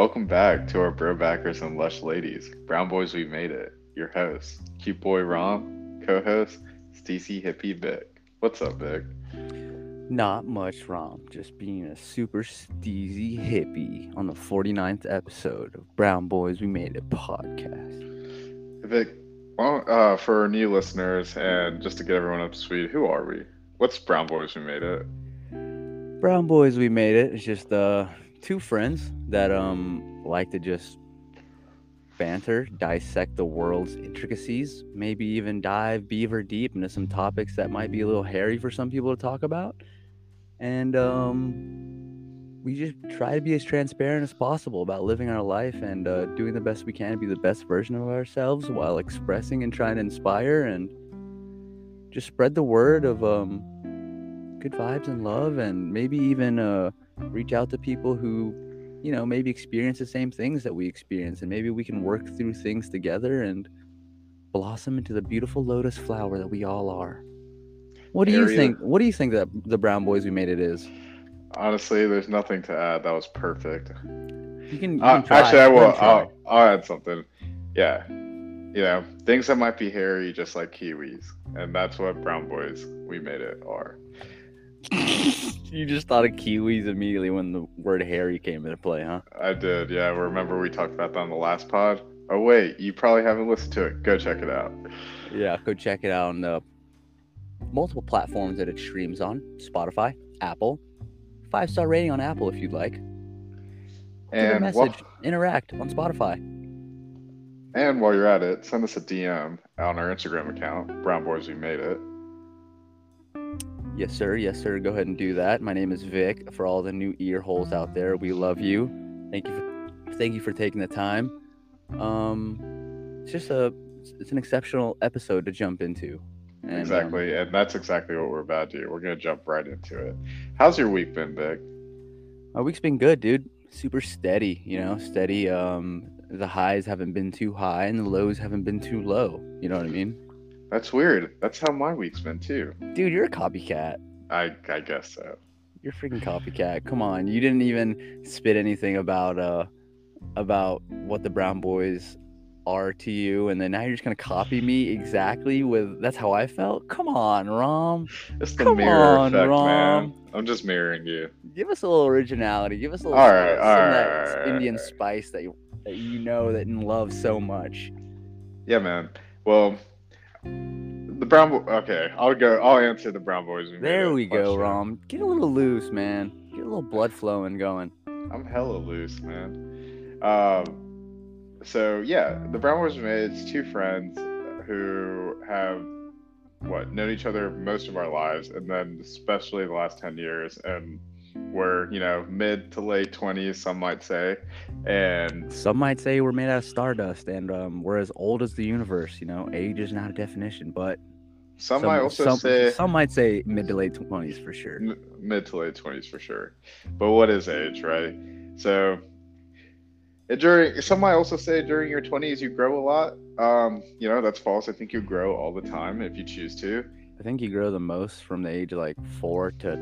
Welcome back to our bro backers and lush ladies. Brown boys, we made it. Your host, cute boy Rom, co-host Steezy Hippie Vic. What's up, Vic? Not much, Rom. Just being a super steezy hippie on the 49th episode of Brown Boys We Made It podcast. Vic, well, uh, for new listeners and just to get everyone up to speed, who are we? What's Brown Boys We Made It? Brown Boys We Made It. It is just uh, two friends that um like to just banter, dissect the world's intricacies, maybe even dive beaver deep into some topics that might be a little hairy for some people to talk about. And um, we just try to be as transparent as possible about living our life and uh, doing the best we can to be the best version of ourselves while expressing and trying to inspire and just spread the word of um, good vibes and love and maybe even uh, reach out to people who you know maybe experience the same things that we experience and maybe we can work through things together and blossom into the beautiful lotus flower that we all are what do you think what do you think that the brown boys we made it is Honestly, there's nothing to add. That was perfect. you can, you Uh, can actually, I will. ahead and try. I'll, I'll add something. Yeah, you know, things that might be hairy, just like kiwis, and that's what brown boys we made it are. You just thought of kiwis immediately when the word hairy came into play huh I did. Yeah, remember we talked about that on the last pod. Oh wait, you probably haven't listened to it. Go check it out. yeah go check it out on the multiple platforms that it streams on spotify apple five star rating on apple if you'd like Give a And message, while, interact on Spotify. and while you're at it, send us a DM on our Instagram account. Brown boys we made it. Yes, sir. Yes, sir. Go ahead and do that. My name is Vic. For all the new ear holes out there, we love you. Thank you for thank you for taking the time. Um, it's just a it's an exceptional episode to jump into. And, um, exactly, and that's exactly what we're about to do. We're gonna jump right into it. How's your week been, Vic? my week's been good, dude. Super steady. You know, steady. Um, the highs haven't been too high, and the lows haven't been too low. You know what I mean, That's weird. That's how my week's been too. dude? You're a copycat. I I guess so. You're a freaking copycat. Come on. You didn't even spit anything about uh about what the Brown Boys are to you and then now you're just gonna copy me exactly with that's how I felt? Come on, Rom. It's the Come mirror on, effect, Rom. man. I'm just mirroring you. Give us a little originality. Give us a little All right, some all right, that all right, Indian spice that you that you know that and love so much. Yeah, man. Well, the brown. Bo- okay, I'll go. I'll answer the brown boys. There we go, question. Rom. Get a little loose, man. Get a little blood flowing going. I'm hella loose, man. Um. So yeah, the brown boys made. It's two friends who have what known each other most of our lives, and then especially the last ten years, and we're you know mid to late twenties, some might say, and Some might say we're made out of stardust and um, we're as old as the universe. You know, age is not a definition, but some, might also some, say some might say mid to late twenties for sure. M- mid to late twenties for sure. But what is age, right? So during some might also say during your twenties you grow a lot. Um, you know that's false. I think you grow all the time if you choose to. I think you grow the most from the age of like four to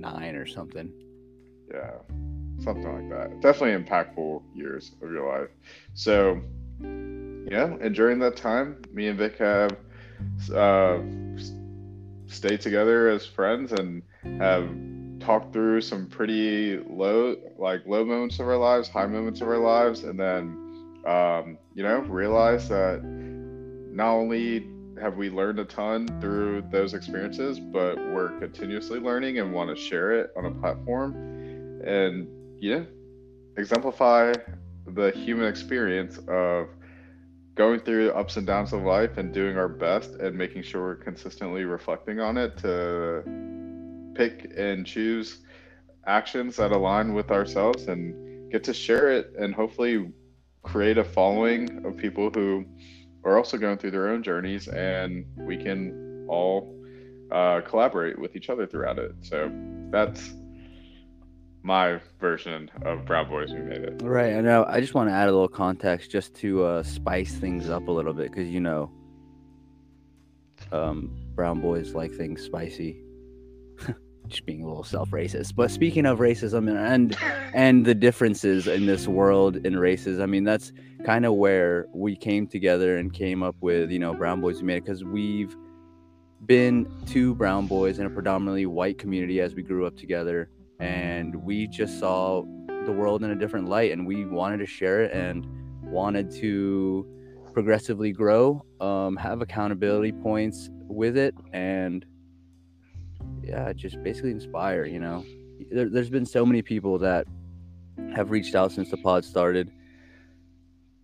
nine or something. Yeah, something like that. Definitely impactful years of your life. So yeah, and during that time, me and Vic have uh, stayed together as friends and have talked through some pretty low, like low moments of our lives, high moments of our lives, and then um, you know realized that not only have we learned a ton through those experiences, but we're continuously learning and want to share it on a platform. And yeah, exemplify the human experience of going through the ups and downs of life and doing our best and making sure we're consistently reflecting on it to pick and choose actions that align with ourselves and get to share it and hopefully create a following of people who are also going through their own journeys and we can all uh, collaborate with each other throughout it. So that's my version of Brown Boys We Made It. Right. I know. I just want to add a little context just to uh, spice things up a little bit because you know, um, brown boys like things spicy. just being a little self-racist. But speaking of racism and, and the differences in this world in races, I mean that's kind of where we came together and came up with you know Brown Boys We Made It because we've been two brown boys in a predominantly white community as we grew up together, and we just saw the world in a different light, and we wanted to share it and wanted to progressively grow, um, have accountability points with it, and yeah, just basically inspire. You know, there, there's been so many people that have reached out since the pod started,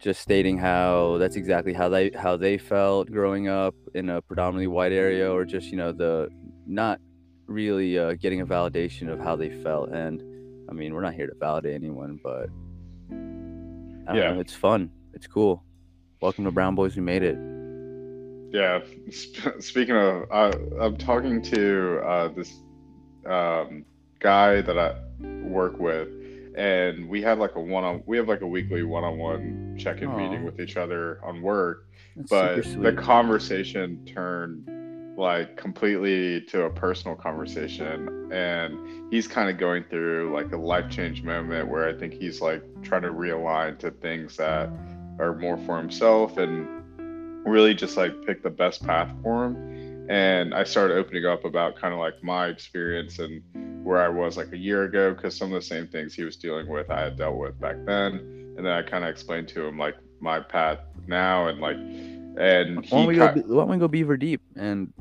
just stating how that's exactly how they how they felt growing up in a predominantly white area, or just you know the not really uh, getting a validation of how they felt. And I mean, we're not here to validate anyone, but yeah, know, it's fun, it's cool. Welcome to Brown Boys. We made it. Yeah. Speaking of, uh, I'm talking to uh, this um, guy that I work with, and we had like a one on. We have like a weekly one-on-one check-in meeting with each other on work. That's but the conversation turned like completely to a personal conversation and he's kind of going through like a life change moment where i think he's like trying to realign to things that are more for himself and really just like pick the best path for him. And I started opening up about kind of like my experience and where I was like a year ago, because some of the same things he was dealing with, I had dealt with back then. And then I kind of explained to him like my path now and like, and why don't we go, why don't we go beaver deep and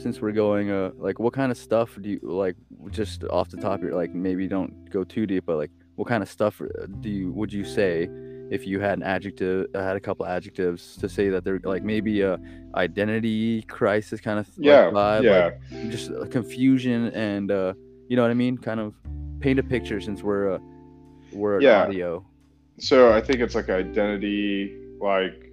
since we're going uh like what kind of stuff do you like just off the top here like maybe don't go too deep but like what kind of stuff uh, do you would you say if you had an adjective uh, had a couple adjectives to say that they're like maybe a identity crisis kind of yeah like vibe, yeah. like just confusion and uh you know what i mean? Kind of paint a picture since we're uh we're yeah. audio. So i think it's like identity like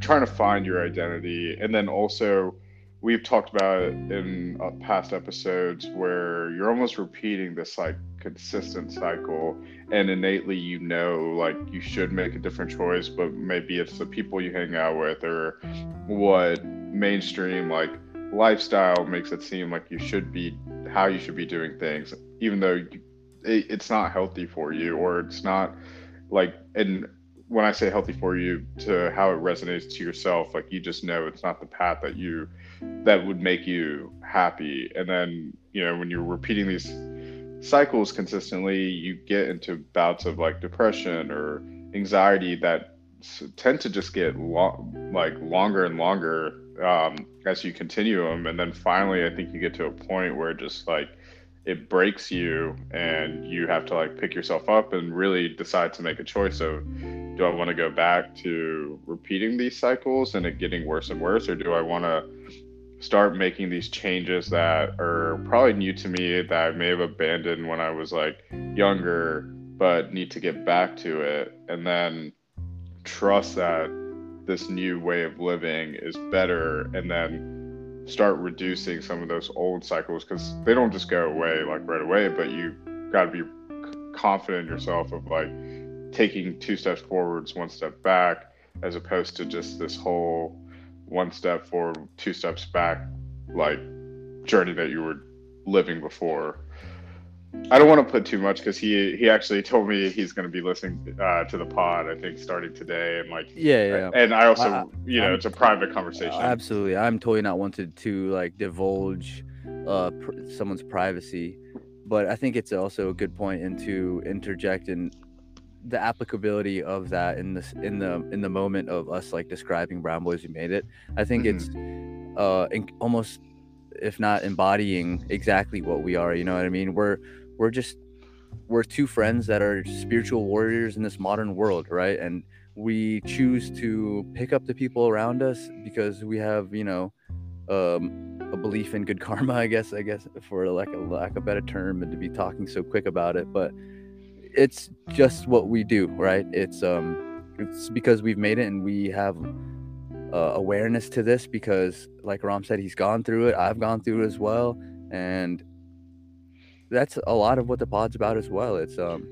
trying to find your identity. And then also we've talked about it in uh, past episodes where you're almost repeating this like consistent cycle and innately you know like you should make a different choice but maybe it's the people you hang out with or what mainstream like lifestyle makes it seem like you should be how you should be doing things even though you, it, it's not healthy for you or it's not like and when i say healthy for you to how it resonates to yourself like you just know it's not the path that you that would make you happy. And then you know when you're repeating these cycles consistently, you get into bouts of like depression or anxiety that tend to just get long, like longer and longer um, as you continue them. And then finally, I think you get to a point where just like it breaks you and you have to like pick yourself up and really decide to make a choice of do I want to go back to repeating these cycles and it getting worse and worse, or do I want to start making these changes that are probably new to me that I may have abandoned when I was like younger, but need to get back to it. And then trust that this new way of living is better and then start reducing some of those old cycles because they don't just go away like right away, but you got to be confident in yourself of like taking two steps forwards, one step back, as opposed to just this whole one step forward, two steps back, like journey that you were living before. I don't want to put too much because he he actually told me he's going to be listening uh, to the pod. I think starting today, and like yeah, yeah. And I also, I, you know, I'm, it's a private conversation. Absolutely, I'm totally not wanted to like divulge uh, pr- someone's privacy, but I think it's also a good point point into interject and the applicability of that in this in the in the moment of us like describing brown boys who made it i think mm-hmm. it's uh in, almost if not embodying exactly what we are you know what i mean we're we're just we're two friends that are spiritual warriors in this modern world right and we choose to pick up the people around us because we have you know um, a belief in good karma i guess i guess for like a lack of a better term and to be talking so quick about it but it's just what we do, right? It's um, it's because we've made it and we have uh, awareness to this because, like Ram said, he's gone through it. I've gone through it as well, and that's a lot of what the pod's about as well. It's um,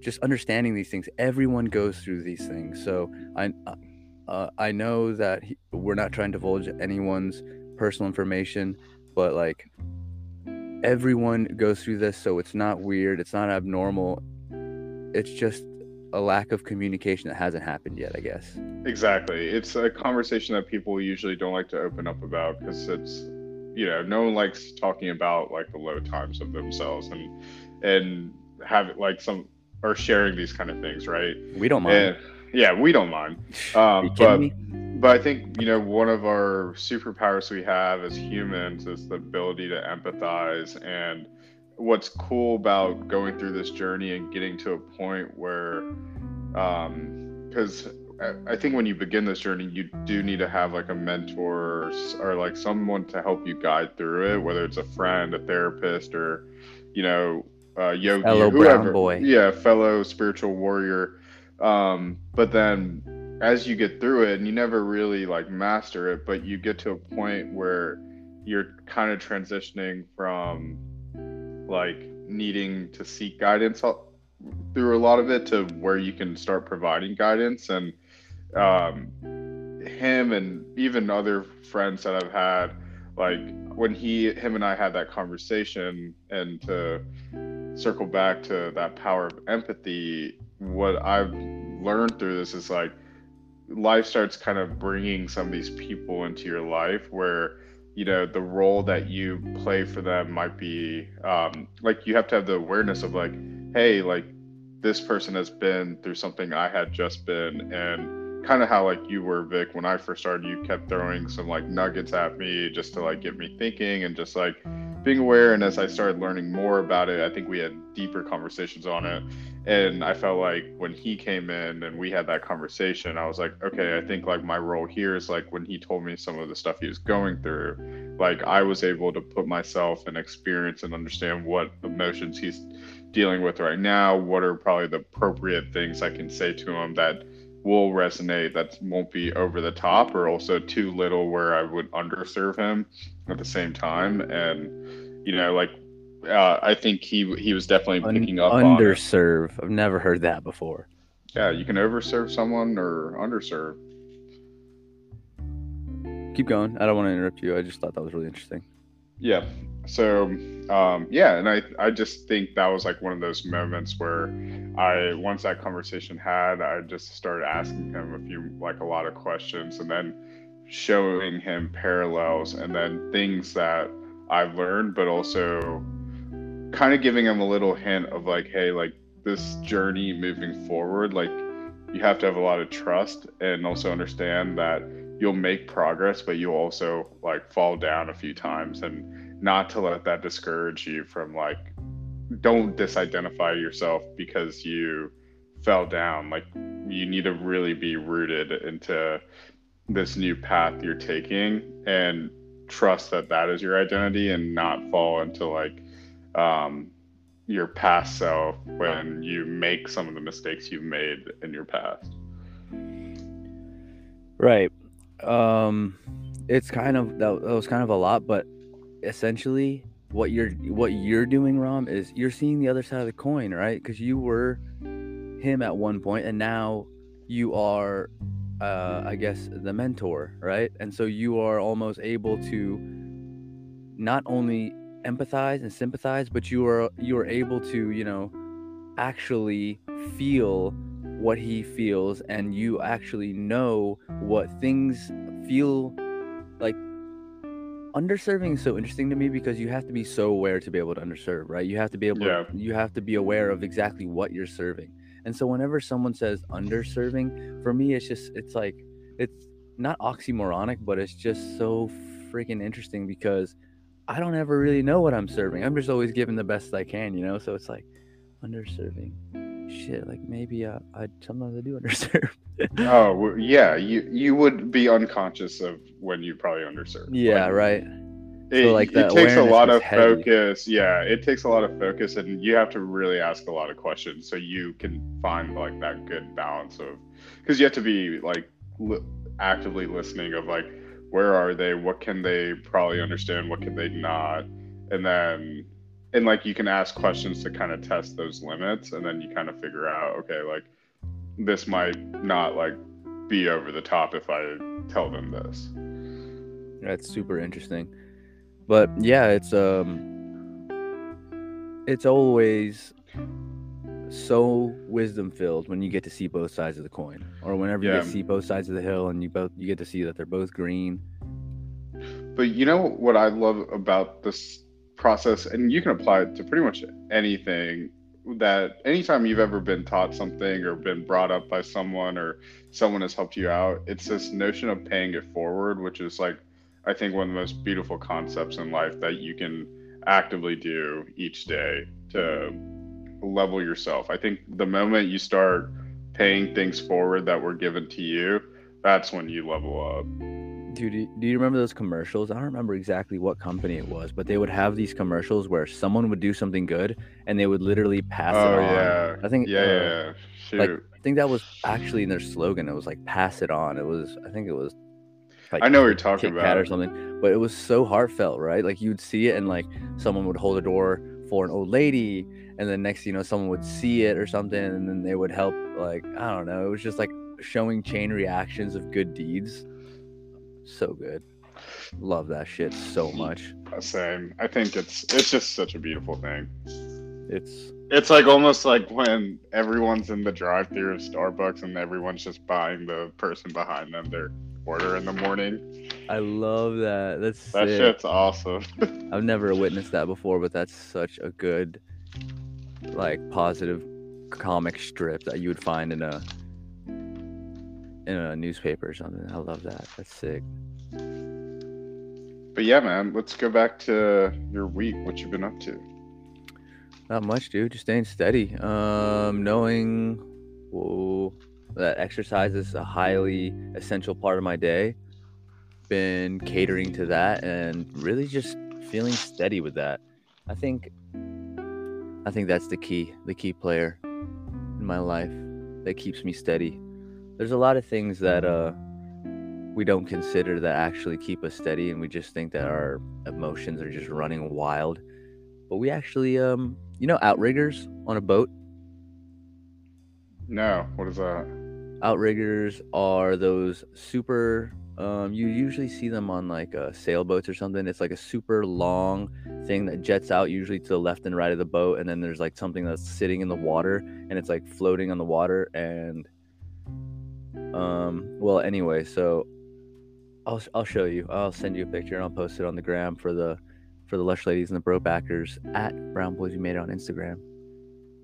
just understanding these things. Everyone goes through these things, so I uh, I know that he, we're not trying to divulge anyone's personal information, but like everyone goes through this, so it's not weird, it's not abnormal. It's just a lack of communication that hasn't happened yet, I guess. Exactly. It's a conversation that people usually don't like to open up about because it's, you know, no one likes talking about like the low times of themselves and and have like some or sharing these kind of things, right? We don't mind. And, yeah, we don't mind. Um, but but I think you know one of our superpowers we have as humans is the ability to empathize and what's cool about going through this journey and getting to a point where because um, I think when you begin this journey, you do need to have like a mentor or, or like someone to help you guide through it, whether it's a friend, a therapist, or you know, uh, yogi, fellow whoever. brown boy. Yeah, fellow spiritual warrior. Um, but then as you get through it, and you never really like master it, but you get to a point where you're kind of transitioning from like needing to seek guidance through a lot of it to where you can start providing guidance. And um, him and even other friends that I've had like when he him and I had that conversation and to circle back to that power of empathy what I've learned through this is like life starts kind of bringing some of these people into your life where you know the role that you play for them might be um, like you have to have the awareness of like hey like this person has been through something i had just been and kind of how like you were vic when i first started you kept throwing some like nuggets at me just to like get me thinking and just like being aware and as i started learning more about it i think we had deeper conversations on it. And i felt like when he came in and we had that conversation i was like okay i think like my role here is like when he told me some of the stuff he was going through like i was able to put myself and experience and understand what emotions he's dealing with right now what are probably the appropriate things i can say to him that will resonate that won't be over the top or also too little where i would underserve him at the same time and you know like uh, I think he he was definitely picking up underserve. I've never heard that before. Yeah, you can overserve someone or underserve. Keep going. I don't want to interrupt you. I just thought that was really interesting. Yeah. So, um, yeah, and I I just think that was like one of those moments where I once that conversation had, I just started asking him a few like a lot of questions, and then showing him parallels, and then things that I've learned, but also kind of giving him a little hint of like, hey, like this journey moving forward, like you have to have a lot of trust and also understand that you'll make progress, but you'll also like fall down a few times and not to let that discourage you from like, don't disidentify yourself because you fell down. Like you need to really be rooted into this new path you're taking and trust that that is your identity and not fall into like um, your past self when you make some of the mistakes you've made in your past. Right. Um, it's kind of that, that was kind of a lot, but essentially, what you're what you're doing, Rom, is you're seeing the other side of the coin, right? Because you were him at one point, and now you are, uh, I guess, the mentor, right? And so you are almost able to not only empathize and sympathize, but you are you are able to, you know, actually feel what he feels and you actually know what things feel like underserving is so interesting to me because you have to be so aware to be able to underserve, right? You have to be able Yeah. to, you have to be aware of exactly what you're serving. And so whenever someone says underserving, for me it's just it's like it's not oxymoronic, but it's just so freaking interesting because I don't ever really know what I'm serving. I'm just always giving the best I can, you know? So it's like underserving. Shit, like maybe uh, I sometimes I do underserve. Oh well, yeah, you you would be unconscious of when you probably underserve. yeah, Like, right. It, So, like, it takes a lot of heavy. focus. Yeah, it takes a lot of focus, and you have to really ask a lot of questions so you can find like that good balance of because you have to be like li- actively listening of like where are they, what can they probably understand, what can they not, and then and like you can ask questions to kind of test those limits, and then you kind of figure out okay, like this might not like be over the top if I tell them this. That's super interesting. but yeah, it's um, it's always so wisdom filled when you get to see both sides of the coin, or whenever you Yeah. to see both sides of the hill, and you both you get to see that they're both green. But you know what I love about this process, and you can apply it to pretty much anything that anytime you've ever been taught something or been brought up by someone or someone has helped you out, it's this notion of paying it forward, which is like, I think, one of the most beautiful concepts in life that you can actively do each day to level yourself. I think the moment you start paying things forward that were given to you, that's when you level up. Dude, do you remember those commercials? I don't remember exactly what company it was, but they would have these commercials where someone would do something good and they would literally pass Oh it on. yeah, I think, yeah, uh, yeah, like, I think that was actually in their slogan. It was like "pass it on." It was, I think it was like I know what you're talking Kit Kat or something, but it was so heartfelt, right? Like you'd see it and like someone would hold a door for an old lady, and then next, you know, someone would see it or something, and then they would help. Like I don't know, it was just like showing chain reactions of good deeds. So good. Love that shit so much. Same. I think it's it's just such a beautiful thing. It's It's like almost like when everyone's in the drive-through of Starbucks and everyone's just buying the person behind them their order in the morning. I love that. That's That sick. shit's awesome. I've never witnessed that before, but that's such a good, like, positive comic strip that you would find in a in a newspaper or something. I love that. That's sick. But yeah, man, let's go back to your week. What you've been up to? Not much, dude. Just staying steady. Um, knowing whoa, that exercise is a highly essential part of my day. Been catering to that and really just feeling steady with that. I think I think that's the key, the key player in my life that keeps me steady. There's a lot of things that uh we don't consider that actually keep us steady and we just think that our emotions are just running wild. But we actually um you know outriggers on a boat? No, what is that? Outriggers are those super um you usually see them on like uh, sailboats or something. It's like a super long thing that jets out usually to the left and right of the boat and then there's like something that's sitting in the water and it's like floating on the water and um well anyway, so I'll I'll show you. I'll send you a picture and I'll post it on the gram for the for the lush ladies and the bro backers at Brown Boys. We made it on Instagram.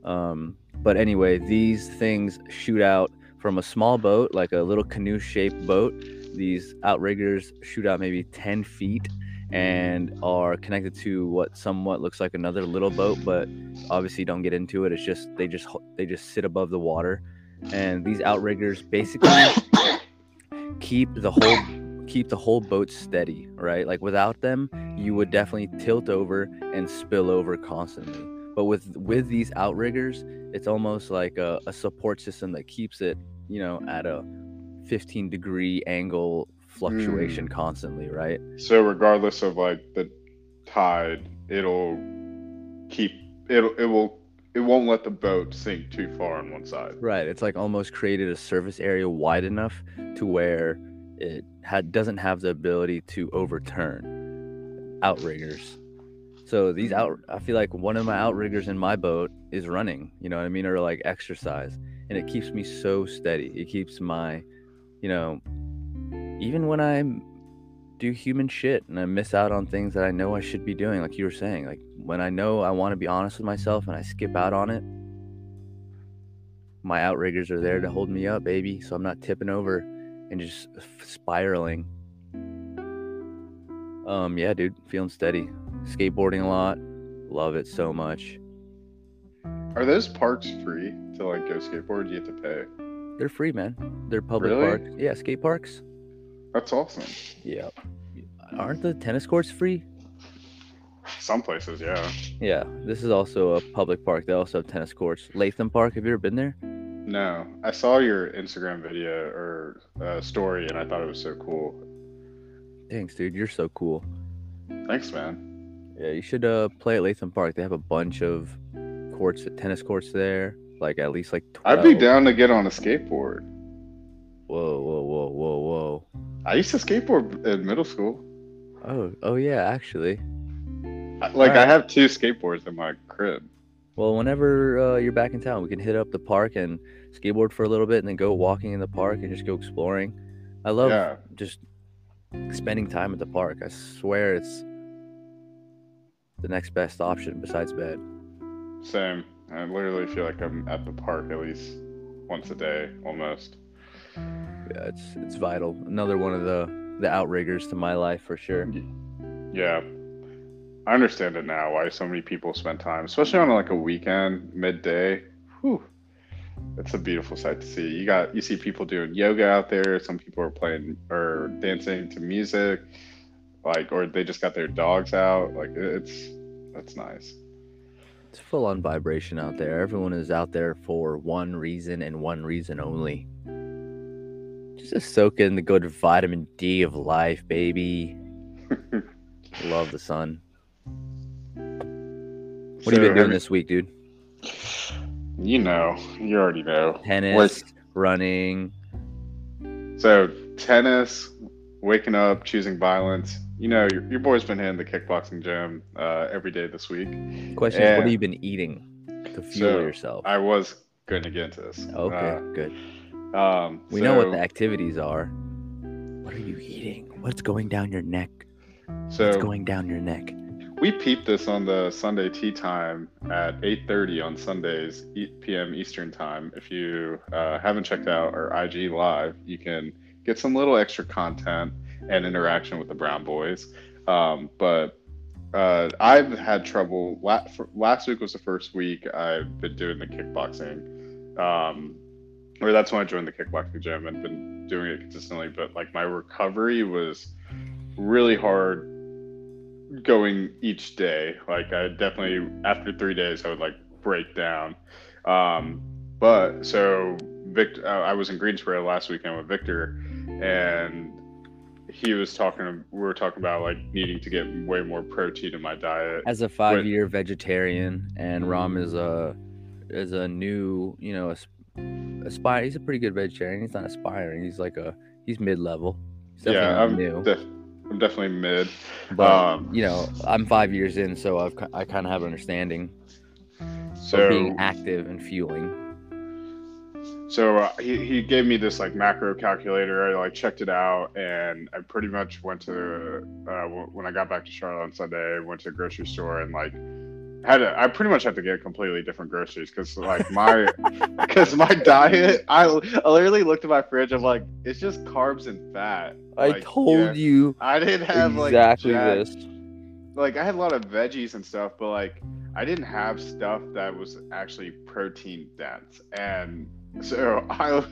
Um, but anyway, these things shoot out from a small boat, like a little canoe shaped boat. These outriggers shoot out maybe 10 feet and are connected to what somewhat looks like another little boat, but obviously don't get into it. It's just they just they just sit above the water, and these outriggers basically keep the whole keep the whole boat steady, right? Like without them, you would definitely tilt over and spill over constantly. But with with these outriggers, it's almost like a, a support system that keeps it, you know, at a 15 degree angle fluctuation hmm. constantly, right? So regardless of like the tide, it'll keep it'll it will it won't let the boat sink too far on one side. Right. It's like almost created a surface area wide enough to where it had doesn't have the ability to overturn outriggers. So these out I feel like one of my outriggers in my boat is running, you know what I mean, or like exercise. And it keeps me so steady. It keeps my, you know, even when I do human shit and I miss out on things that I know I should be doing, like you were saying, like when I know I want to be honest with myself and I skip out on it, my outriggers are there to hold me up, baby. So I'm not tipping over and just spiraling. Um, yeah, dude, feeling steady. Skateboarding a lot. Love it so much. Are those parks free to like go skateboard? Do you have to pay? They're free, man. They're public Really? parks. Yeah, skate parks. That's awesome. Yeah. Aren't the tennis courts free? Some places, yeah. Yeah, this is also a public park. They also have tennis courts. Latham Park. Have you ever been there? No, I saw your Instagram video or uh, story, and I thought it was so cool. Thanks, dude. You're so cool. Thanks, man. Yeah, you should uh, play at Latham Park. They have a bunch of courts, tennis courts there. Like at least like 12. I'd be down to get on a skateboard. Whoa, whoa, whoa, whoa, whoa. I used to skateboard in middle school. Oh, oh yeah, actually. Like I have two skateboards in my crib. Well, whenever uh, you're back in town, we can hit up the park and skateboard for a little bit, and then go walking in the park and just go exploring. I love Yeah. just spending time at the park. I swear it's the next best option besides bed. Same. I literally feel like I'm at the park at least once a day, almost. Yeah, it's it's vital. Another one of the the outriggers to my life for sure. Yeah. I understand it now why so many people spend time, especially on like a weekend, midday. Whew. It's a beautiful sight to see. You got you see people doing yoga out there. Some people are playing or dancing to music, like or they just got their dogs out. Like it's that's nice. It's full on vibration out there. Everyone is out there for one reason and one reason only. Just soak in the good vitamin D of life, baby. Love the sun. What have you been doing this week, dude? You know, you already know. Tennis, running. So tennis, waking up, choosing violence. You know, your, your boy's been hitting the kickboxing gym uh, every day this week. Question is, what have you been eating to fuel So, yourself? I was going to get into this. Okay, good. Um, We know what the activities are. What are you eating? What's going down your neck? What's So going down your neck? we peeped this on the Sunday tea time at 8:30 on Sundays, e- p.m. Eastern time. If you uh, haven't checked out our IG live, you can get some little extra content and interaction with the Brown Boys. Um, but uh, I've had trouble. La- for, last week was the first week I've been doing the kickboxing. Um, or that's when I joined the kickboxing gym and been doing it consistently. But like my recovery was really hard going each day. Like I definitely after three days I would like break down. Um, but so Victor, uh, I was in Greensboro last weekend with Victor, and he was talking. We were talking about like needing to get way more protein in my diet. As a five-year vegetarian, and Ram is a is a new, you know, as- aspire. He's a pretty good vegetarian. He's not aspiring. He's like a he's mid-level. He's yeah, I'm, new. def- I'm definitely mid. but um, you know, I'm five years in, so I've I kind of have an understanding So of being active and fueling. So uh, he, he gave me this like macro calculator. I like checked it out, and I pretty much went to uh, when I got back to Charlotte on Sunday. Went to a grocery store and like had to, I pretty much had to get completely different groceries because like my because my diet. I, I literally looked at my fridge. I'm like, it's just carbs and fat. I Like, told yeah. you I didn't have like exactly this. like I had a lot of veggies and stuff, but like I didn't have stuff that was actually protein dense. And so I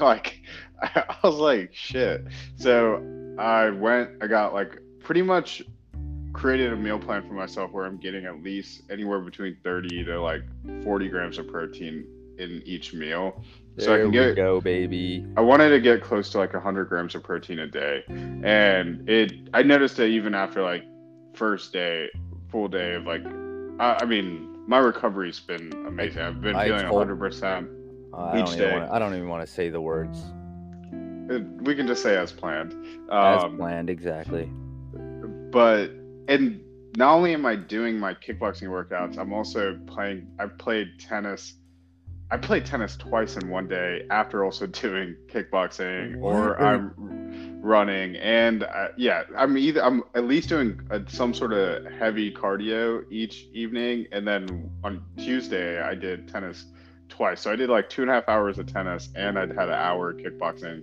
like I was like shit. So I went I got like pretty much created a meal plan for myself where I'm getting at least anywhere between 30 to like 40 grams of protein in each meal. So I can get go, baby. I wanted to get close to like 100 grams of protein a day, and it. I noticed that even after like first day, full day of like, I, I mean, my recovery's been amazing. I've been I feeling told- 100. percent I Each don't day. even wanna, I don't even want to say the words We can just say as planned. as Um, planned. Exactly. but and not only am I doing my kickboxing workouts, I'm also playing. I played tennis. I played tennis twice in one day after also doing kickboxing, or I'm running, and uh, yeah, I'm either I'm at least doing uh some sort of heavy cardio each evening, and then on Tuesday I did tennis twice. So I did like two and a half hours of tennis, and I'd had an hour kickboxing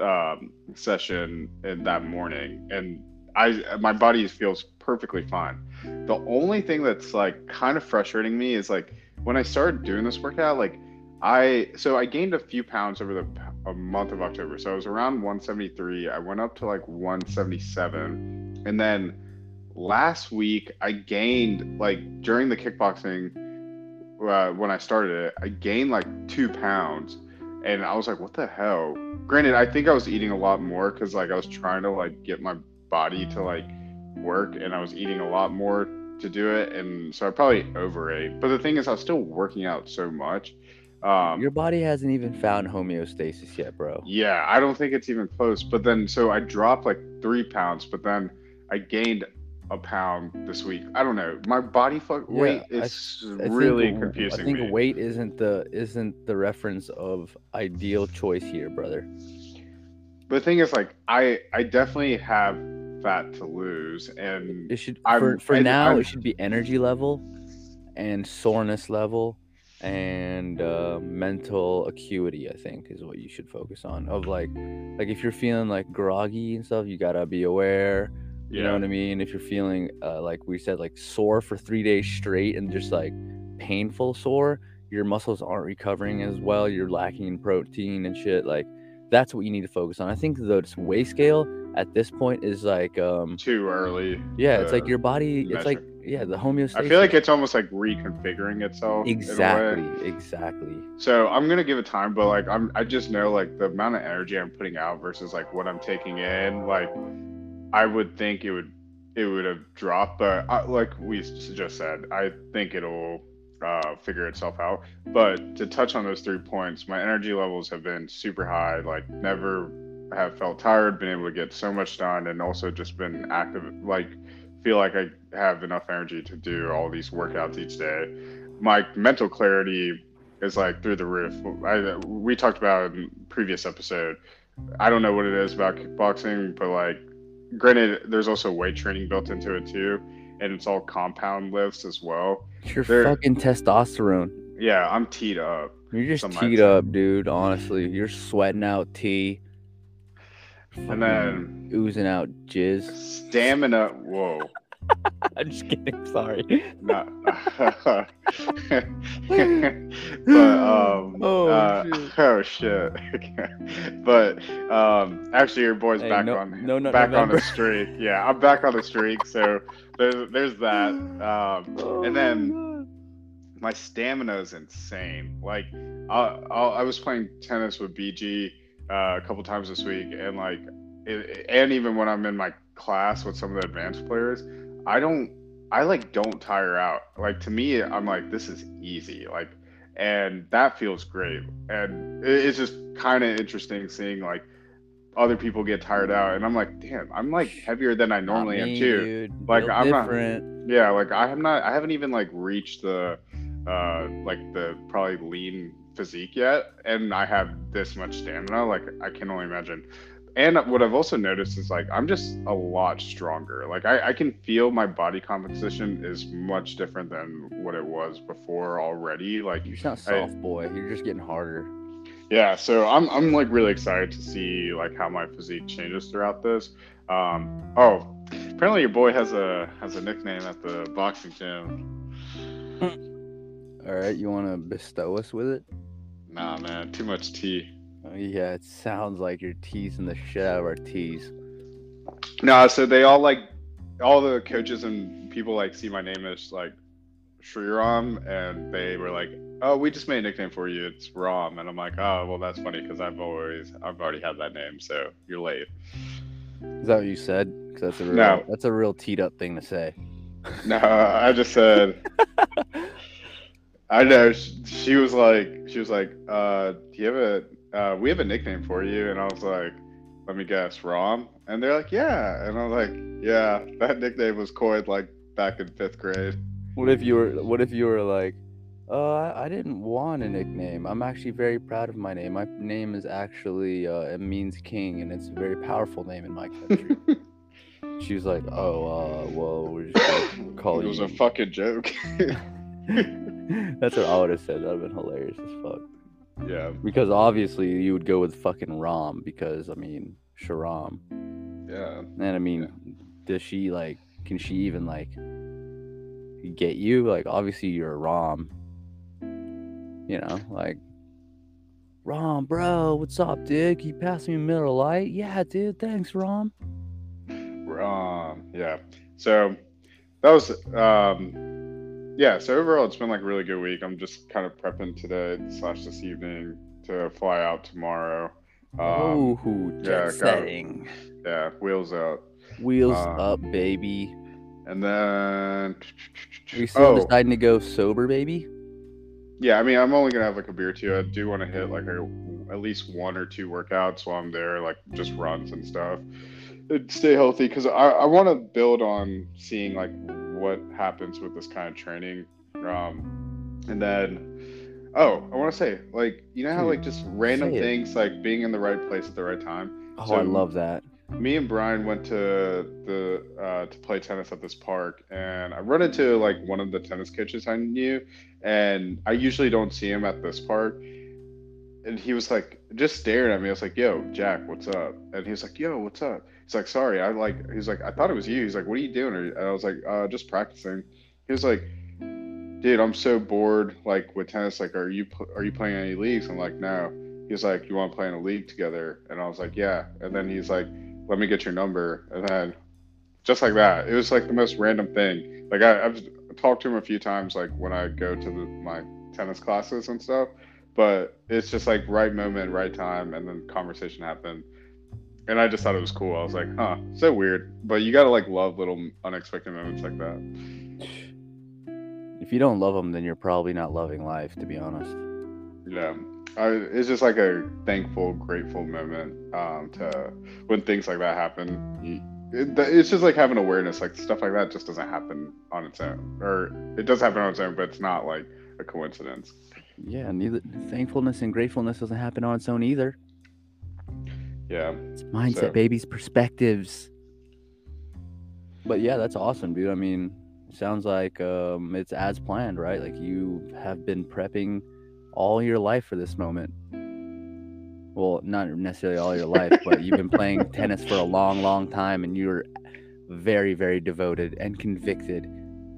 um, session in that morning, and I my body feels perfectly fine. The only thing that's like kind of frustrating me is like when I started doing this workout, like I so I gained a few pounds over the month of October. So I was around 173. I went up to like 177, and then last week I gained like during the kickboxing uh, when I started it, I gained like two pounds, and I was like, what the hell? Granted, I think I was eating a lot more because like I was trying to like get my body to like work, and I was eating a lot more to do it, and so I probably overate. But the thing is, I was still working out so much. Um, Your body hasn't even found homeostasis yet, bro. yeah, I don't think it's even close. But then, so I dropped like three pounds, but then I gained a pound this week. I don't know. My body fuck Yeah, weight I is I really think, confusing I think me. weight isn't the isn't the reference of ideal choice here, brother. But the thing is, like, I I definitely have fat to lose, and It should I'm- for for I- now I'm- it should be energy level and soreness level and uh, mental acuity. I think is what you should focus on. Of like like if you're feeling like groggy and stuff, you gotta be aware. You know what I mean? If you're feeling uh, like we said, like sore for three days straight and just like painful sore, your muscles aren't recovering as well. You're lacking in protein and shit. Like that's what you need to focus on. I think the weight scale at this point is like, um, too early. yeah, it's like your body. It's like yeah, the homeostasis. I feel like it's almost like reconfiguring itself. in a way. exactly, exactly. So I'm gonna give it time, but like I'm, I just know like the amount of energy I'm putting out versus like what I'm taking in. Like I would think it would, it would have dropped, but I, like we just said, I think it'll uh, figure itself out. But to touch on those three points, my energy levels have been super high. Like never have felt tired, been able to get so much done, and also just been active. Like feel like I have enough energy to do all these workouts each day. My mental clarity is like through the roof. I, we talked about in previous episode. I don't know what it is about kickboxing, but like, granted, there's also weight training built into it too, and it's all compound lifts as well. Your There- fucking testosterone. Yeah, I'm teed up. You're just teed up, dude. Honestly, you're sweating out tea. And then oozing out jizz. stamina. Whoa. I'm just kidding. Sorry. Not, but um Oh, uh, shit. oh shit but um actually your boy's Hey, back no- on no nut back on the streak yeah i'm back on the streak so there's there's that um and then my stamina is insane like I, I, I was playing tennis with bg uh, a couple times this week and like it, and even when i'm in my class with some of the advanced players i don't i like don't tire out. Like to me i'm like this is easy like and that feels great. And it- it's just kind of interesting seeing like other people get tired out and i'm like damn i'm like heavier than i normally am too. Dude. Like, Built I'm not- yeah, like I have not, I haven't even like reached the, uh, like the probably lean physique yet, and I have this much stamina. Like I can only imagine. And what I've also noticed is like I'm just a lot stronger. Like I, I can feel my body composition is much different than what it was before already. Like You're not I- soft boy. You're just getting harder. yeah, so I'm I'm like really excited to see like how my physique changes throughout this. Um, oh, apparently your boy has a has a nickname at the boxing gym. All right, you want to bestow us with it? Nah, man, too much tea. Oh, yeah, it sounds like you're teasing the shit out of our teas. No, so they all like all the coaches and people like see my name as like Sriram, and they were like, "Oh, we just made a nickname for you. It's Ram." And I'm like, "Oh, well, that's funny because I've always I've already had that name, so you're late." Is that what you said? Because that's a real, No. that's a real teed up thing to say. No, I just said. I know. She, she was like, she was like, uh, "Do you have a? Uh, we have a nickname for you." And I was like, "Let me guess, Rom." And they're like, "Yeah." And I'm like, "Yeah, that nickname was coined like back in fifth grade." What if you were? What if you were like, uh, I, I didn't want a nickname. I'm actually very proud of my name. My name is actually uh, it means king, and it's a very powerful name in my country. she was like, oh, uh, well, we're just gonna call it was you. a fucking joke. That's what I would have said. That'd have been hilarious as fuck. yeah, Because obviously you would go with fucking Rom because I mean Sriram. yeah. And I mean, does she like? Can she even like get you? Like, obviously you're a Rom. You know, like Rom, bro, what's up, dude? Can you pass me a Miller Lite? Yeah, dude. Thanks, Rom. Um, yeah. So that was um yeah, so overall it's been like a really good week. I'm just kind of prepping today slash this evening to fly out tomorrow. Um oh, jet yeah, got- setting. yeah, wheels out. Wheels uh, up, baby. And then Are you still oh, deciding to go sober, baby? yeah, I mean I'm only gonna have like a beer or two. I do want to hit like a at least one or two workouts while I'm there, like just runs and stuff. stay healthy because I, I want to build on seeing like what happens with this kind of training. Um, and then, oh, I want to say like you know how like just random things like being in the right place at the right time. Oh, So- I love that. me and Brian went to the uh, to play tennis at this park, and I run into like one of the tennis coaches I knew, and I usually don't see him at this park. And he was like, just staring at me. I was like, "Yo, Jack, what's up?" And he was like, "Yo, what's up?" He's like, "Sorry, I like." He's like, "I thought it was you." He's like, "What are you doing?" And I was like, "Uh, just practicing." He was like, "Dude, I'm so bored. Like with tennis. Like, are you are you playing any leagues?" I'm like, "No." He's like, "You want to play in a league together?" And I was like, "Yeah." And then he's like let me get your number and then just like that it was like the most random thing like I, i've talked to him a few times like when i go to the, my tennis classes and stuff but it's just like right moment right time and then conversation happened and i just thought it was cool. I was like huh so weird. But you gotta like love little unexpected moments like that. If you don't love them, then you're probably not loving life, to be honest. yeah. I, it's just like a thankful grateful moment um to when things like that happen. You, it, it's just like having awareness like stuff like that just doesn't happen on its own. Or it does happen on its own but it's not like a coincidence. Yeah, neither thankfulness and gratefulness doesn't happen on its own either. Yeah It's mindset, So- babies, perspectives. But yeah, that's awesome, dude. I mean, sounds like um, it's as planned, right? Like you have been prepping all your life for this moment. Well, not necessarily all your life, but you've been playing tennis for a long, long time, and you're very, very devoted and convicted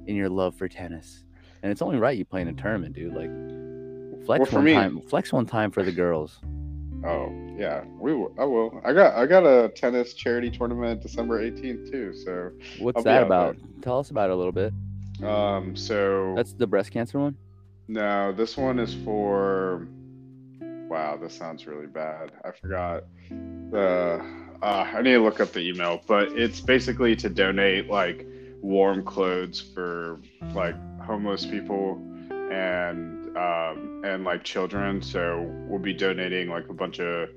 in your love for tennis. And it's only right you play in a tournament, dude. Like, flex Well, one me- time, flex one time for the girls. Oh yeah we will i will i got i got a tennis charity tournament december 18th too so What's I'll that out there. about? Tell us about it a little bit. um so That's the breast cancer one. No, this one is for. Wow, this sounds really bad. I forgot the. Uh, I need to look up the email, but it's basically to donate like warm clothes for like homeless people and um, and like children. So we'll be donating like a bunch of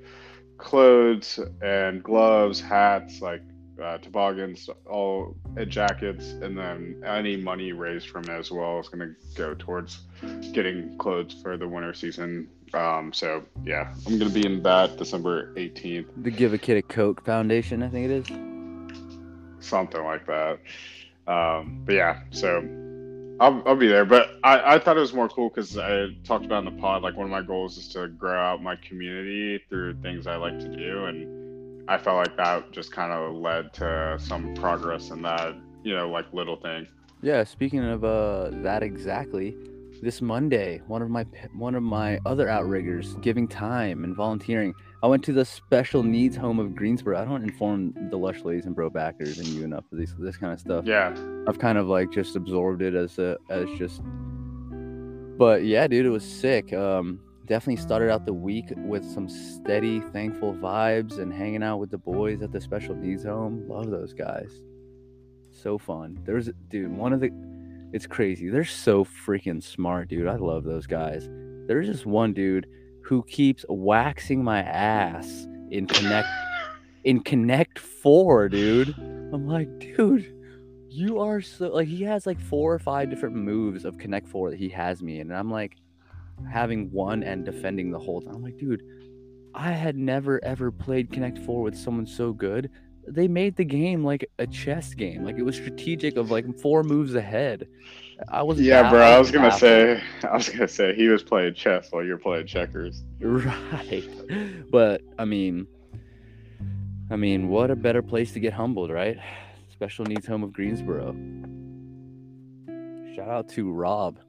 clothes and gloves, hats, like uh, toboggans, all and jackets, and then any money raised from it as well is going to go towards getting clothes for the winter season. Um, so yeah, I'm going to be in that December 18th, The Give a Kid a Coke Foundation, I think it is. something like that. Um, but yeah, so I'll, I'll be there. But I, I thought it was more cool because I talked about in the pod, like one of my goals is to grow out my community through things I like to do. And I felt like that just kind of led to some progress in that, you know, like little thing. Yeah, speaking of uh, that exactly, this Monday, one of my one of my other outriggers giving time and volunteering. I went to the special needs home of Greensboro. I don't inform the Lush Ladies and Bro Backers and you enough of this this kind of stuff. Yeah. I've kind of like just absorbed it as a as just but yeah, dude, it was sick. Um definitely started out the week with some steady, thankful vibes and hanging out with the boys at the special needs home. Love those guys. So fun. There's dude, one of the it's crazy. They're so freaking smart, dude. I love those guys. There's just one dude who keeps waxing my ass in connect in connect 4, dude. I'm like, dude, you are so like he has like four or five different moves of Connect Four that he has me in, and I'm like having one and defending the whole time. I'm like, dude, I had never ever played Connect Four with someone so good. They made the game like a chess game, like it was strategic of like four moves ahead. I was Yeah, bro. I was gonna baffled. say, I was gonna say he was playing chess while you're playing checkers. right, but I mean, I mean, what a better place to get humbled, right? Special needs home of Greensboro. Shout out to Rob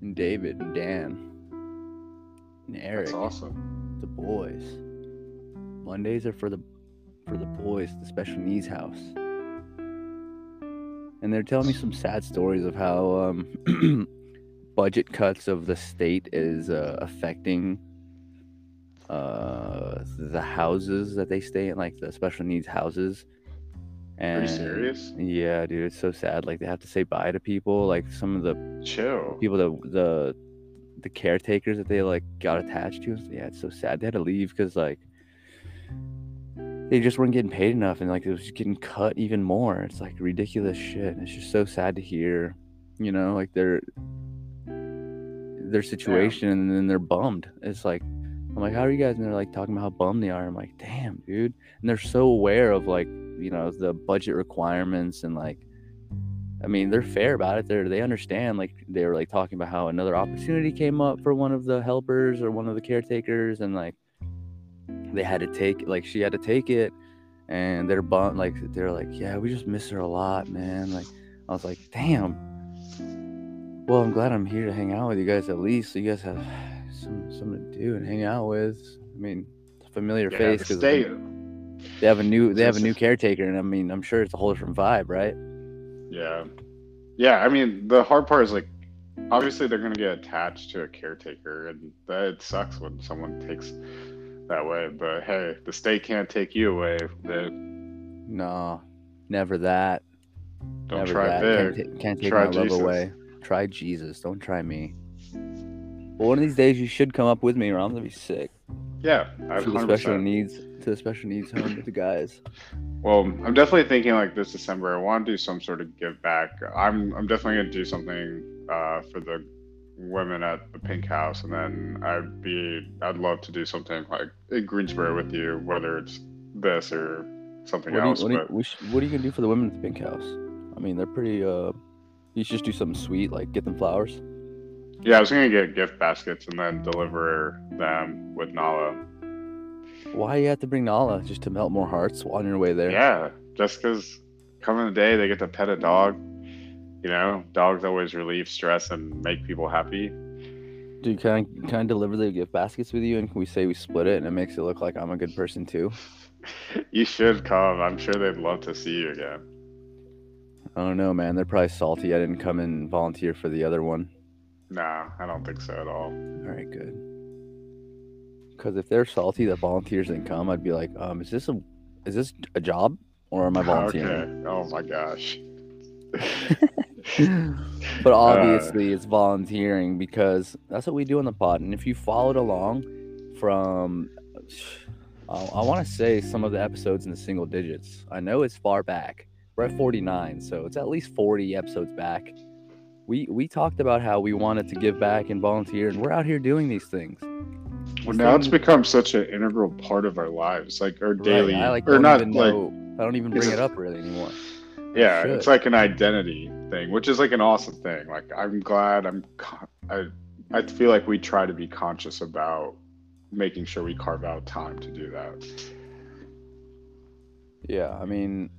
and David and Dan and Eric, That's awesome. the boys. Mondays are for the for the boys, the special needs house. And they're telling me some sad stories of how um, budget cuts of the state is uh, affecting uh, the houses that they stay in, like the special needs houses. Are you serious? yeah, dude, it's so sad. Like they have to say bye to people. Like some of the Chill. people that the the caretakers that they like got attached to. Yeah, it's so sad. They had to leave because like they just weren't getting paid enough and like it was getting cut even more. It's like ridiculous shit. It's just so sad to hear, you know, like their their situation and then they're bummed. It's like I'm like, how are you guys? And they're like talking about how bummed they are. I'm like, damn, dude. And they're so aware of like, you know, the budget requirements and like I mean, they're fair about it. they're they understand. Like they were like talking about how another opportunity came up for one of the helpers or one of the caretakers, and like they had to take like she had to take it, and they're bummed. Like they're like, yeah, we just miss her a lot, man. Like I was like, damn. Well, I'm glad I'm here to hang out with you guys at least, so you guys have some something to do and hang out with. I mean, familiar Yeah, face because state. they have a new they have a new caretaker, and I mean, I'm sure it's a whole different vibe, right? Yeah. Yeah, I mean, the hard part is like, obviously they're gonna get attached to a caretaker, and that it sucks when someone takes that way. But hey, the state can't take you away. No, never that. don't never try that. big. Can't, ta- can't take Try my love away. Try Jesus. Don't try me. Well, one of these days you should come up with me, or I'm gonna be sick. Yeah, I To the special needs, to the special needs home with the guys. Well, I'm definitely thinking like this December. I want to do some sort of give back. I'm I'm definitely gonna do something uh, for the women at the Pink House, and then I'd be I'd love to do something like in Greensboro with you, whether it's this or something What, do you, else. what, you, but sh- what are you gonna do for the women at the pink house? I mean, they're pretty. uh You should just do something sweet, like get them flowers. yeah, I was gonna get gift baskets and then deliver them with Nala. Why you have to bring Nala just to melt more hearts on your way there? Yeah, just because the day they get to pet a dog. You know, dogs always relieve stress and make people happy. Dude, can I can I deliver the gift baskets with you, and can we say we split it, and it makes it look like I'm a good person too? You should come. I'm sure they'd love to see you again. I don't know, man. They're probably salty. I didn't come and volunteer for the other one. Nah, I don't think so at all. All right, good. Because if they're salty that volunteers didn't come, I'd be like, um, is this a is this a job or am I volunteering? Okay. Oh my gosh. but obviously, it's volunteering because that's what we do on the pod. And if you followed along from, uh, I want to say some of the episodes in the single digits. I know it's far back. We're at 49, so it's at least 40 episodes back. We we talked about how we wanted to give back and volunteer, and we're out here doing these things. Well, now it's become such an integral part of our lives, like our daily, Right, I like or don't not even like. I don't even bring it it- up really anymore. Yeah, should. it's like an identity thing, which is like an awesome thing. Like I'm glad I'm, con- I, I feel like we try to be conscious about making sure we carve out time to do that. Yeah, I mean,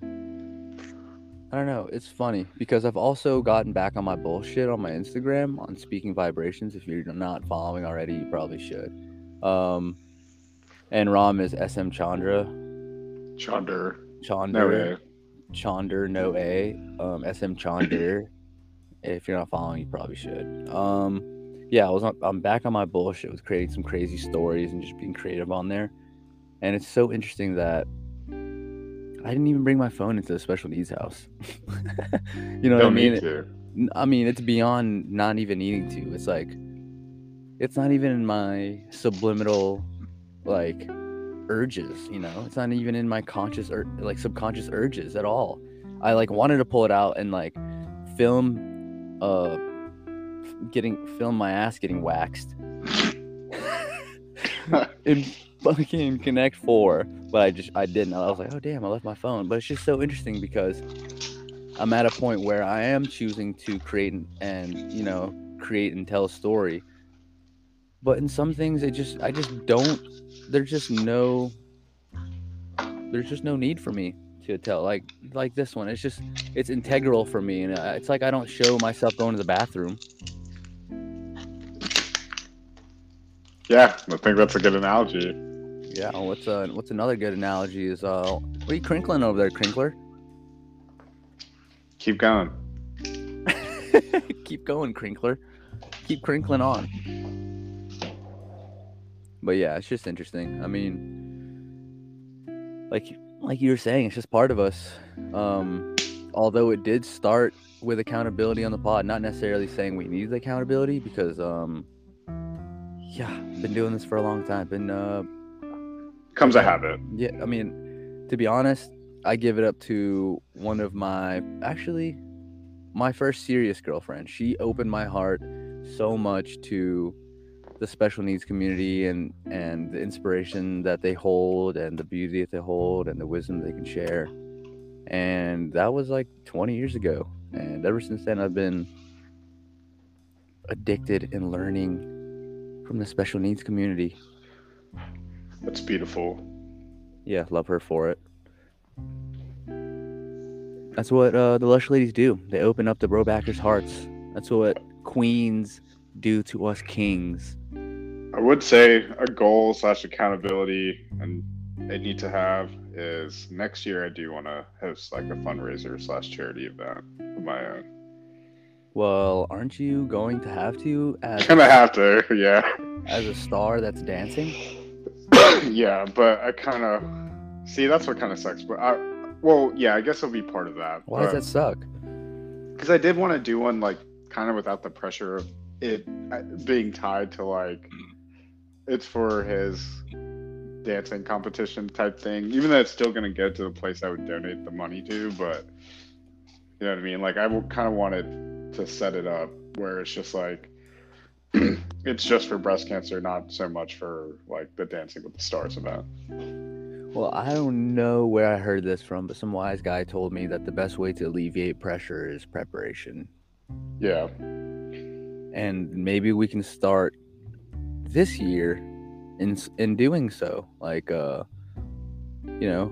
I don't know. It's funny because I've also gotten back on my bullshit on my Instagram on Speaking Vibrations. If you're not following already, you probably should. Um, and Ram is SM Chandra. Chunder, Chandra. Chander, no A. Um, SM Chander. if you're not following, you probably should. Um, yeah, I was on, I'm back on my bullshit with creating some crazy stories and just being creative on there. And it's so interesting that I didn't even bring my phone into the special needs house. you know what I mean? need to. N- I mean, it's beyond not even needing to. It's like, it's not even in my subliminal, like, urges. You know, it's not even in my conscious or like subconscious urges at all. I like wanted to pull it out and like film, uh, getting film my ass getting waxed in fucking Connect Four, but I just I didn't. I was like, oh damn, I left my phone. But it's just so interesting because I'm at a point where I am choosing to create and, and you know create and tell a story. But in some things, it just I just don't. There's just no. There's just no need for me to tell like like this one. It's just it's integral for me, and uh, it's like I don't show myself going to the bathroom. Yeah, I think that's a good analogy. Yeah. What's uh what's another good analogy is uh what are you crinkling over there, Crinkler? Keep going. Keep going, Crinkler. Keep crinkling on. But yeah, it's just interesting. I mean, like like you were saying, it's just part of us. Um, although it did start with accountability on the pod, not necessarily saying we needed accountability because um, yeah, been doing this for a long time. Been uh, Comes a habit. yeah, I mean, to be honest, I give it up to one of my actually my first serious girlfriend. She opened my heart so much to the special needs community and and the inspiration that they hold and the beauty that they hold and the wisdom they can share. And that was like 20 years ago. And ever since then I've been addicted in learning from the special needs community. That's beautiful. Yeah, love her for it. That's what uh, the Lush Ladies do. They open up the Brobackers' hearts. That's what queens do to us kings. I would say a goal slash accountability and I need to have is next year I do want to host like a fundraiser slash charity event of my own. Well, aren't you going to have to as Gonna have to, yeah. as a star that's dancing? yeah, but I kind of see that's what kind of sucks. But I, well, yeah, I guess it'll be part of that. Why does that suck? Because I did want to do one like kind of without the pressure of it uh, being tied to like it's for his dancing competition type thing. Even though it's still gonna go to the place I would donate the money to, but you know what I mean. Like I kind of wanted to set it up where it's just like it's just for breast cancer, not so much for like the Dancing with the Stars event. Well, I don't know where I heard this from, but some wise guy told me that the best way to alleviate pressure is preparation. Yeah, And maybe we can start this year in in doing so. Like uh you know,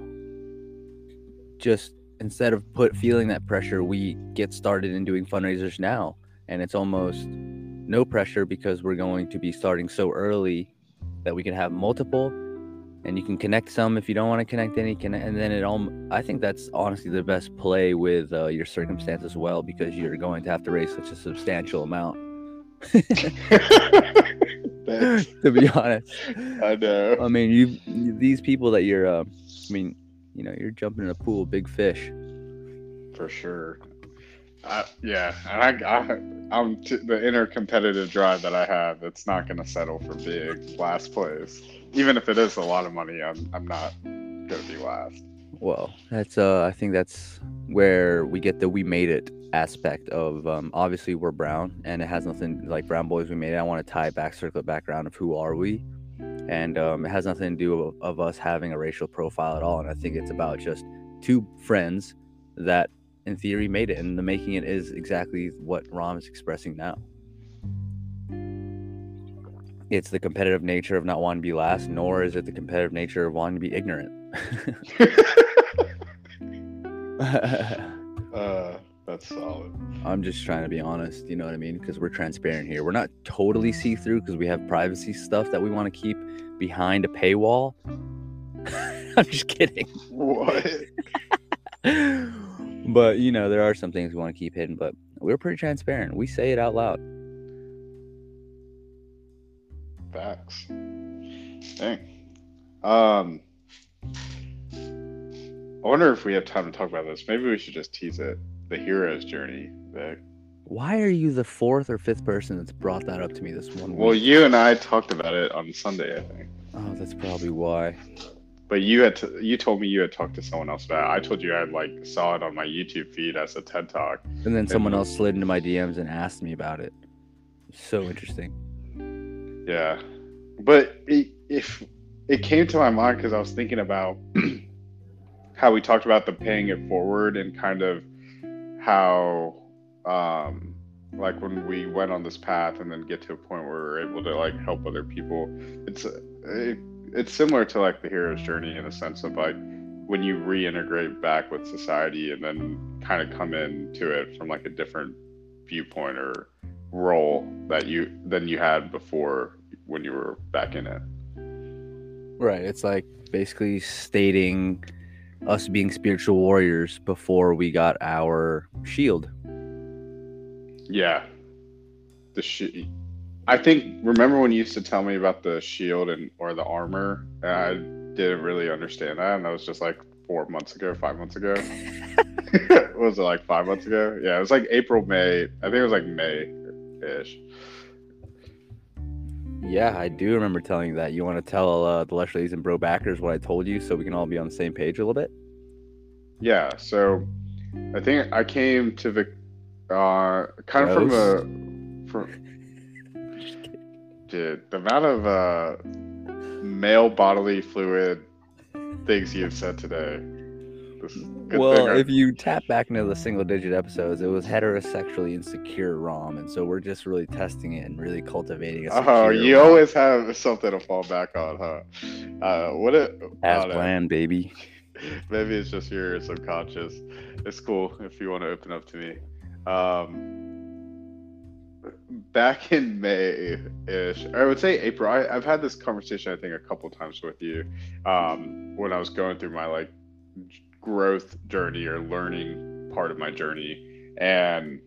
just instead of put feeling that pressure, we get started in doing fundraisers now. And it's almost no pressure because we're going to be starting so early that we can have multiple and you can connect some if you don't want to connect any can and then it all i think that's honestly the best play with uh, your circumstance as well because you're going to have to raise such a substantial amount. to be honest I know. i mean you, these people that you're uh, i mean you know you're jumping in a pool of big fish for sure. I, yeah, and I, I I'm t- the inner competitive drive that I have. It's not going to settle for big last place, even if it is a lot of money. I'm I'm not going to be last. well that's uh i think that's where we get the we made it aspect of um obviously we're brown and it has nothing like brown boys we made it. I want to tie it back circle it back around of who are we and um, it has nothing to do of, of us having a racial profile at all and i think it's about just two friends that in theory made it and the making it is exactly what Ram is expressing now. It's the competitive nature of not wanting to be last nor is it the competitive nature of wanting to be ignorant. Uh, that's solid. i'm just trying to be honest you know what i mean because we're transparent here we're not totally see-through because we have privacy stuff that we want to keep behind a paywall i'm just kidding What? but you know, there are some things we want to keep hidden, but we're pretty transparent. We say it out loud. Facts. Dang. Um, I wonder if we have time to talk about this. Maybe we should just tease it. The hero's journey, Vic. Why are you the fourth or fifth person that's brought that up to me this one week? Well, week? you and I talked about it on Sunday, I think. Oh, that's probably why. But you had to, you told me you had talked to someone else about it. I told you I like saw it on my YouTube feed as a TED talk. And then someone else slid into my DMs and asked me about it. So interesting. Yeah, but it, if it came to my mind because I was thinking about how we talked about the paying it forward and kind of how, um, like when we went on this path and then get to a point where we're able to like help other people. It's it, it's similar to like the hero's journey in a sense of like when you reintegrate back with society and then kind of come into it from like a different viewpoint or role that you than you had before when you were back in it. Right. It's like basically stating us being spiritual warriors before we got our shield. Yeah. The shi I think remember when you used to tell me about the shield and or the armor? I didn't really understand that, and that was just like four months ago, five months ago. What was it like five months ago? Yeah, it was like April, May. I think it was like May ish. Yeah, I do remember telling you that. You want to tell uh, the Lush Ladies and Bro backers what I told you so we can all be on the same page a little bit? Yeah, so I think I came to the uh, kind of from a from. Dude, the amount of uh, male bodily fluid things you have said today. This is a good Well, if you tap back into the single digit episodes, it was heterosexually insecure Ram. And so we're just really testing it and really cultivating a Oh, secure you Ram. always have something to fall back on, huh? Uh, what it? As planned, baby. Maybe it's just your subconscious. It's cool if you want to open up to me. Um, back in May ish, I would say April. I, I've had this conversation, I think, a couple times with you um, when I was going through my like growth journey or learning part of my journey, and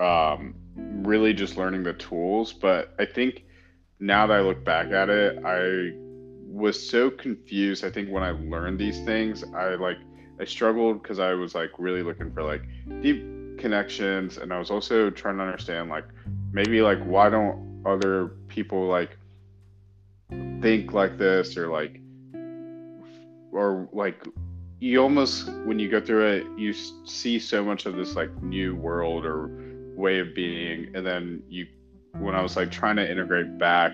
um, really just learning the tools. But I think now that I look back at it, I was so confused. I think when I learned these things, I like I struggled because I was like really looking for like deep connections, and I was also trying to understand like maybe like why don't other people like think like this or like or like you almost when you go through it you see so much of this like new world or way of being and then you when i was like trying to integrate back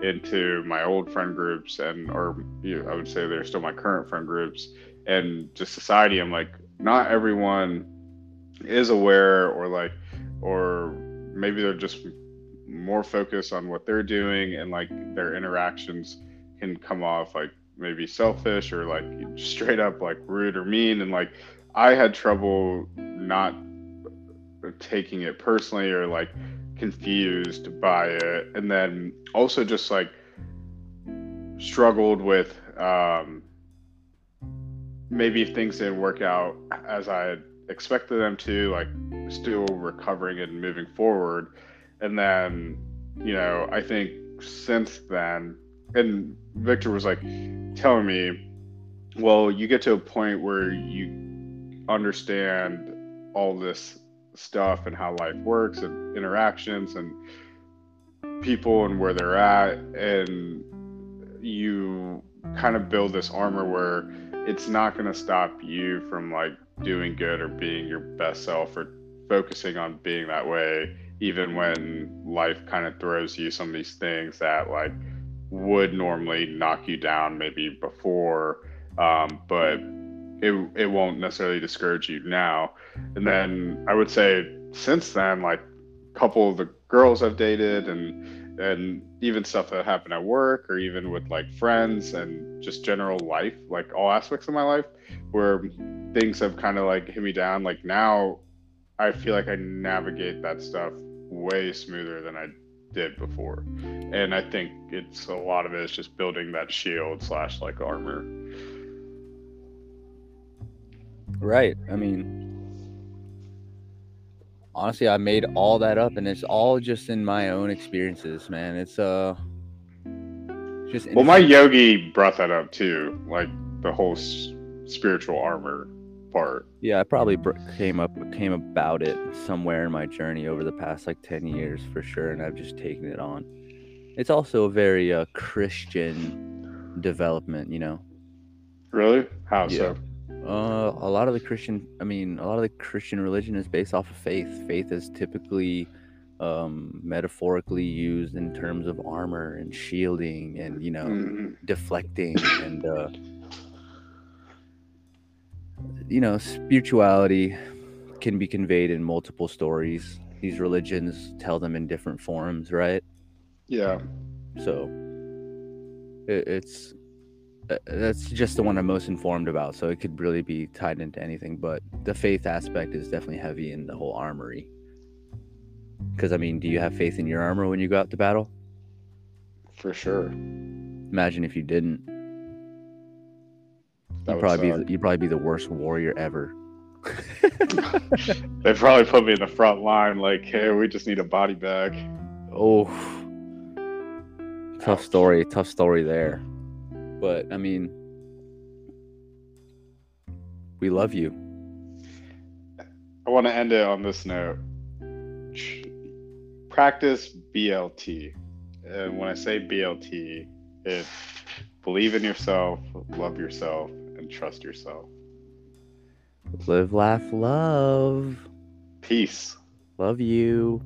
into my old friend groups and or you know, i would say they're still my current friend groups and just society i'm like not everyone is aware or like or maybe they're just more focused on what they're doing and like their interactions can come off like maybe selfish or like straight up like rude or mean and like i had trouble not taking it personally or like confused by it. And then also just like struggled with um maybe if things didn't work out as i had expected them to like still recovering and moving forward. And then you know i think since then and victor was like telling me well you get to a point where you understand all this stuff and how life works and interactions and people and where they're at and you kind of build this armor where it's not going to stop you from like doing good or being your best self or focusing on being that way even when life kind of throws you some of these things that like would normally knock you down maybe before um, but it, it won't necessarily discourage you now. And then i would say since then like a couple of the girls i've dated and and even stuff that happened at work or even with like friends and just general life like all aspects of my life where things have kind of like hit me down. Like now i feel like i navigate that stuff way smoother than i did before and i think it's a lot of it is just building that shield slash like armor Right. I mean, honestly, I made all that up, and it's all just in my own experiences, man. It's uh, just well my yogi brought that up too like the whole s- spiritual armor part yeah, I probably br- came up came about it somewhere in my journey over the past like ten years for sure, and I've just taken it on. It's also a very uh, Christian development, you know. really how Yeah. so Uh, a lot of the Christian, I mean, a lot of the Christian religion is based off of faith. Faith is typically um, metaphorically used in terms of armor and shielding and, you know, Mhm. deflecting and, uh, you know, spirituality can be conveyed in multiple stories. These religions tell them in different forms, right? yeah So it, it's uh, that's just the one I'm most informed about. So it could really be tied into anything, but the faith aspect is definitely heavy in the whole armory. Because I mean, do you have faith in your armor when you go out to battle? for sure Imagine if you didn't. That You'd probably be the, you'd probably be the worst warrior ever. they probably put me in the front line like hey we just need a body bag Oh, tough Ouch. story. Tough story there. But I mean, we love you. i want to end it on this note practice blt and when I say BLT, it's believe in yourself, love yourself, and trust yourself. Live, laugh, love. Peace. Love you.